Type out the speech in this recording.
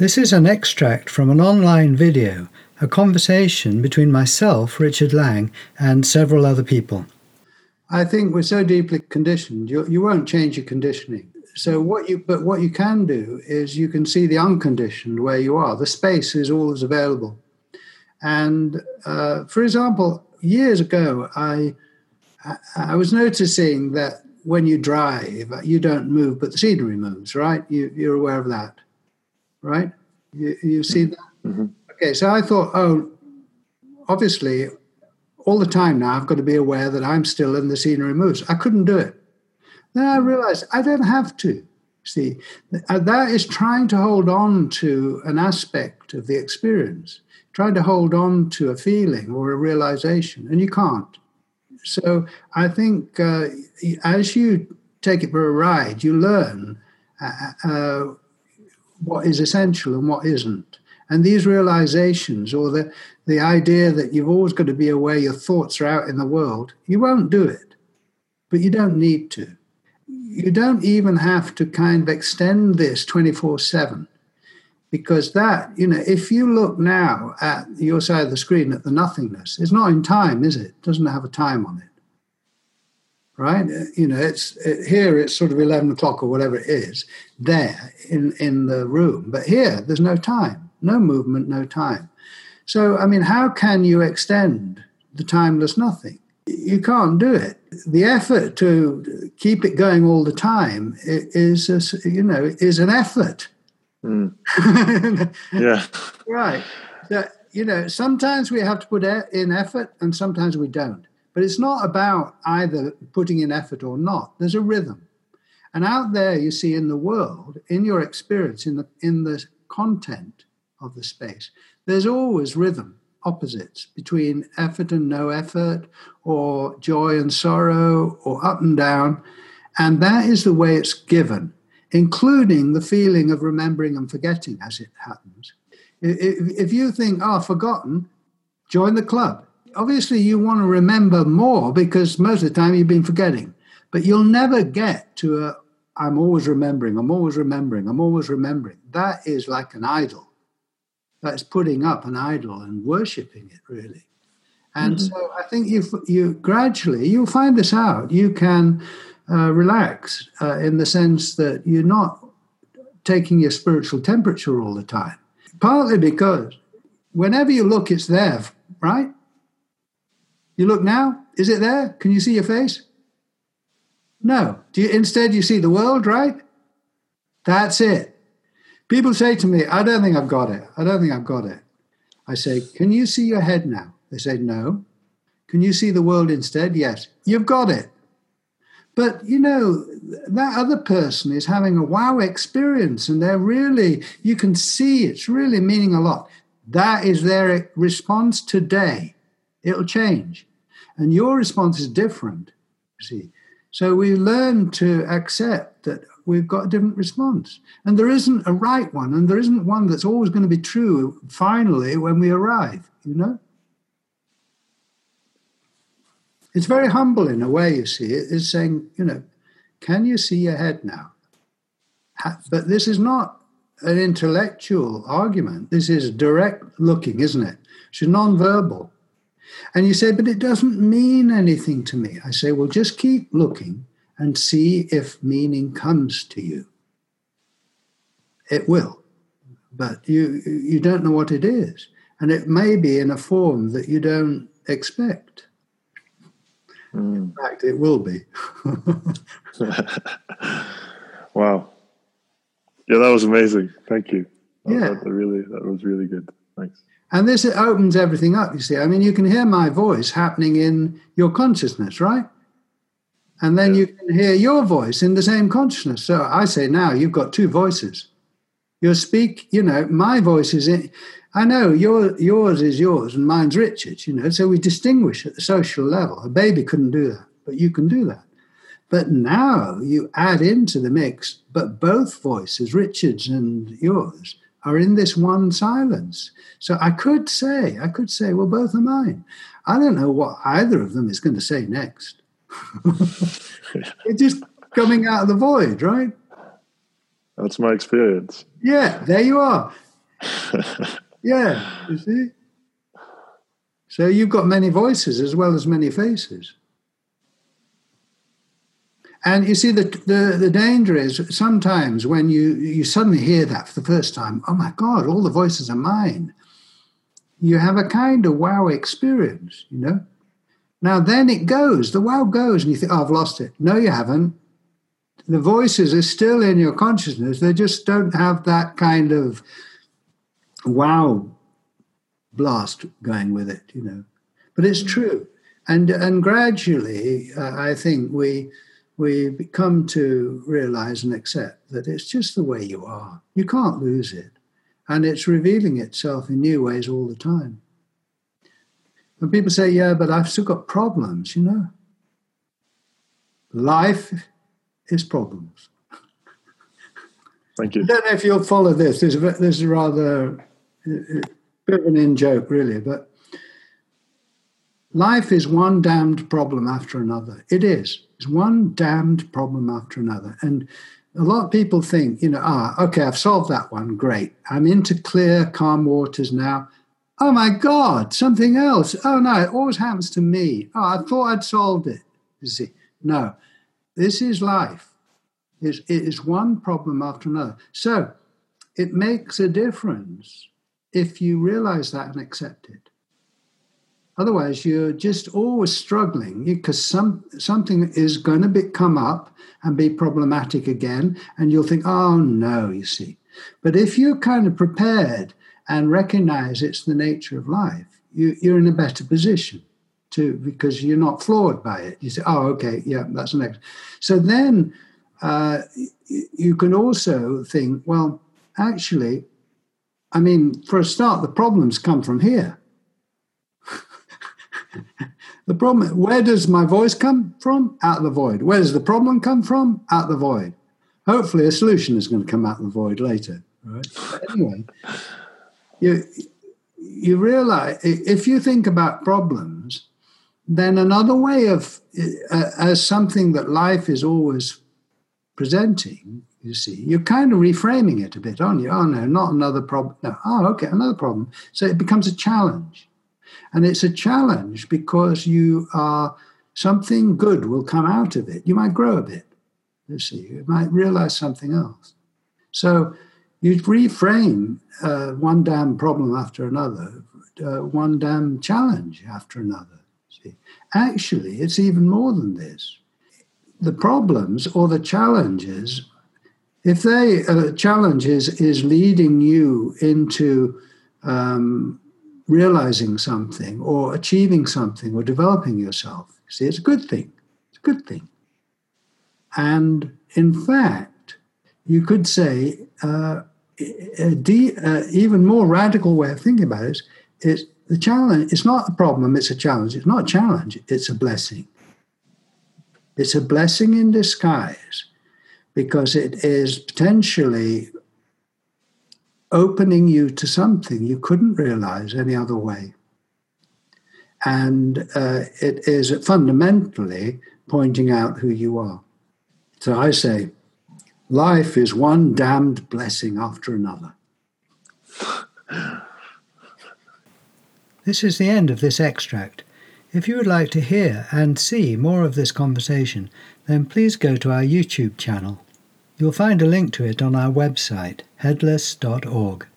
This is an extract from an online video, a conversation between myself, Richard Lang, and several other people. I think we're so deeply conditioned, you, you won't change your conditioning. So what you but what you can do is you can see the unconditioned where you are. The space is always available. And uh, for example, years ago, I I was noticing that when you drive, you don't move, but the scenery moves, right? You, you're aware of that right? You, you see that? Mm-hmm. Okay, so I thought, oh, obviously, all the time now, I've got to be aware that I'm still in the scenery moves. I couldn't do it. Then I realized I don't have to. See, uh, that is trying to hold on to an aspect of the experience, trying to hold on to a feeling or a realization, and you can't. So I think uh, as you take it for a ride, you learn uh, uh what is essential and what isn't. And these realizations, or the, the idea that you've always got to be aware your thoughts are out in the world, you won't do it. But you don't need to. You don't even have to kind of extend this 24 7. Because that, you know, if you look now at your side of the screen at the nothingness, it's not in time, is it? It doesn't have a time on it right? You know, it's it, here it's sort of eleven o'clock or whatever it is there in in the room, but here there's no time, no movement, no time. So, I mean, how can you extend the timeless nothing? You can't do it. The effort to keep it going all the time is, a, you know, is an effort. Mm. yeah. Right. So, you know, sometimes we have to put in effort, and sometimes we don't. But it's not about either putting in effort or not. There's a rhythm. And out there, you see in the world, in your experience, in the, in the content of the space, there's always rhythm, opposites between effort and no effort, or joy and sorrow, or up and down. And that is the way it's given, including the feeling of remembering and forgetting as it happens. If you think, oh, forgotten, join the club obviously you want to remember more because most of the time you've been forgetting. But you'll never get to a i'm always remembering i'm always remembering i'm always remembering. That is like an idol. That's putting up an idol and worshipping it really. And mm-hmm. so i think you you gradually you'll find this out. You can uh, relax uh, in the sense that you're not taking your spiritual temperature all the time. Partly because whenever you look it's there right you look now, is it there? Can you see your face? No. Do you instead you see the world, right? That's it. People say to me, I don't think I've got it. I don't think I've got it. I say, Can you see your head now? They say, No. Can you see the world instead? Yes. You've got it. But you know, that other person is having a wow experience and they're really, you can see it's really meaning a lot. That is their response today. It'll change. And your response is different, you see. So we learn to accept that we've got a different response. And there isn't a right one, and there isn't one that's always going to be true finally when we arrive, you know? It's very humble in a way, you see. It is saying, you know, can you see ahead now? But this is not an intellectual argument. This is direct looking, isn't it? It's non-verbal. And you say, but it doesn't mean anything to me. I say, well, just keep looking and see if meaning comes to you. It will, but you, you don't know what it is. And it may be in a form that you don't expect. Mm. In fact, it will be. wow. Yeah, that was amazing. Thank you. yeah. That really, that was really good. Thanks. And this opens everything up, you see. I mean, you can hear my voice happening in your consciousness, right? And then you can hear your voice in the same consciousness. So I say now you've got two voices. Your speak, you know, my voice is in, I know your yours is yours and mine's Richard's, you know, so we distinguish at the social level. A baby couldn't do that, but you can do that. But now you add into the mix, but both voices, Richard's and yours, are in this one silence. So I could say, I could say, well, both are mine. I don't know what either of them is going to say next. it's just coming out of the void, right? That's my experience. Yeah, there you are. yeah, you see? So you've got many voices as well as many faces. And you see, the, the, the danger is sometimes when you, you suddenly hear that for the first time, oh my God, all the voices are mine. You have a kind of wow experience, you know? Now, then it goes, the wow goes, and you think, oh, I've lost it. No, you haven't. The voices are still in your consciousness, they just don't have that kind of wow blast going with it, you know. But it's true. And, and gradually, uh, I think we we come to realize and accept that it's just the way you are. You can't lose it. And it's revealing itself in new ways all the time. And people say, yeah, but I've still got problems, you know. Life is problems. Thank you. I don't know if you'll follow this. This is, this is rather a uh, bit of an in joke, really, but Life is one damned problem after another. It is. It's one damned problem after another. And a lot of people think, you know, ah, okay, I've solved that one. Great. I'm into clear, calm waters now. Oh my God, something else. Oh no, it always happens to me. Oh, I thought I'd solved it. You see, no, this is life. It's, it is one problem after another. So it makes a difference if you realize that and accept it. Otherwise, you're just always struggling because some something is going to be, come up and be problematic again, and you'll think, "Oh no," you see. But if you're kind of prepared and recognize it's the nature of life, you, you're in a better position to because you're not floored by it. You say, "Oh, okay, yeah, that's the next." So then uh, you can also think, well, actually, I mean, for a start, the problems come from here the problem, where does my voice come from? Out of the void. Where does the problem come from? Out of the void. Hopefully, a solution is going to come out of the void later. Right? But anyway, you you realize if you think about problems, then another way of uh, as something that life is always presenting. You see, you're kind of reframing it a bit, aren't you? Oh no, not another problem. No, oh okay, another problem. So it becomes a challenge. And it's a challenge because you are something good will come out of it. You might grow a bit. You see, you might realize something else. So you reframe uh, one damn problem after another, uh, one damn challenge after another. See, actually, it's even more than this. The problems or the challenges, if they uh, challenges is leading you into um, realizing something or achieving something or developing yourself. See, it's a good thing. It's a good thing. And in fact, you could say uh, a de- uh, even more radical way of thinking about it is the challenge. It's not a problem. It's a challenge. It's not a challenge. It's a blessing. It's a blessing in disguise because it is potentially opening you to something you couldn't realize any other way. And uh, it is fundamentally pointing out who you are. So I say, life is one damned blessing after another. This is the end of this extract. If you would like to hear and see more of this conversation, then please go to our YouTube channel. You'll find a link to it on our website, headless.org.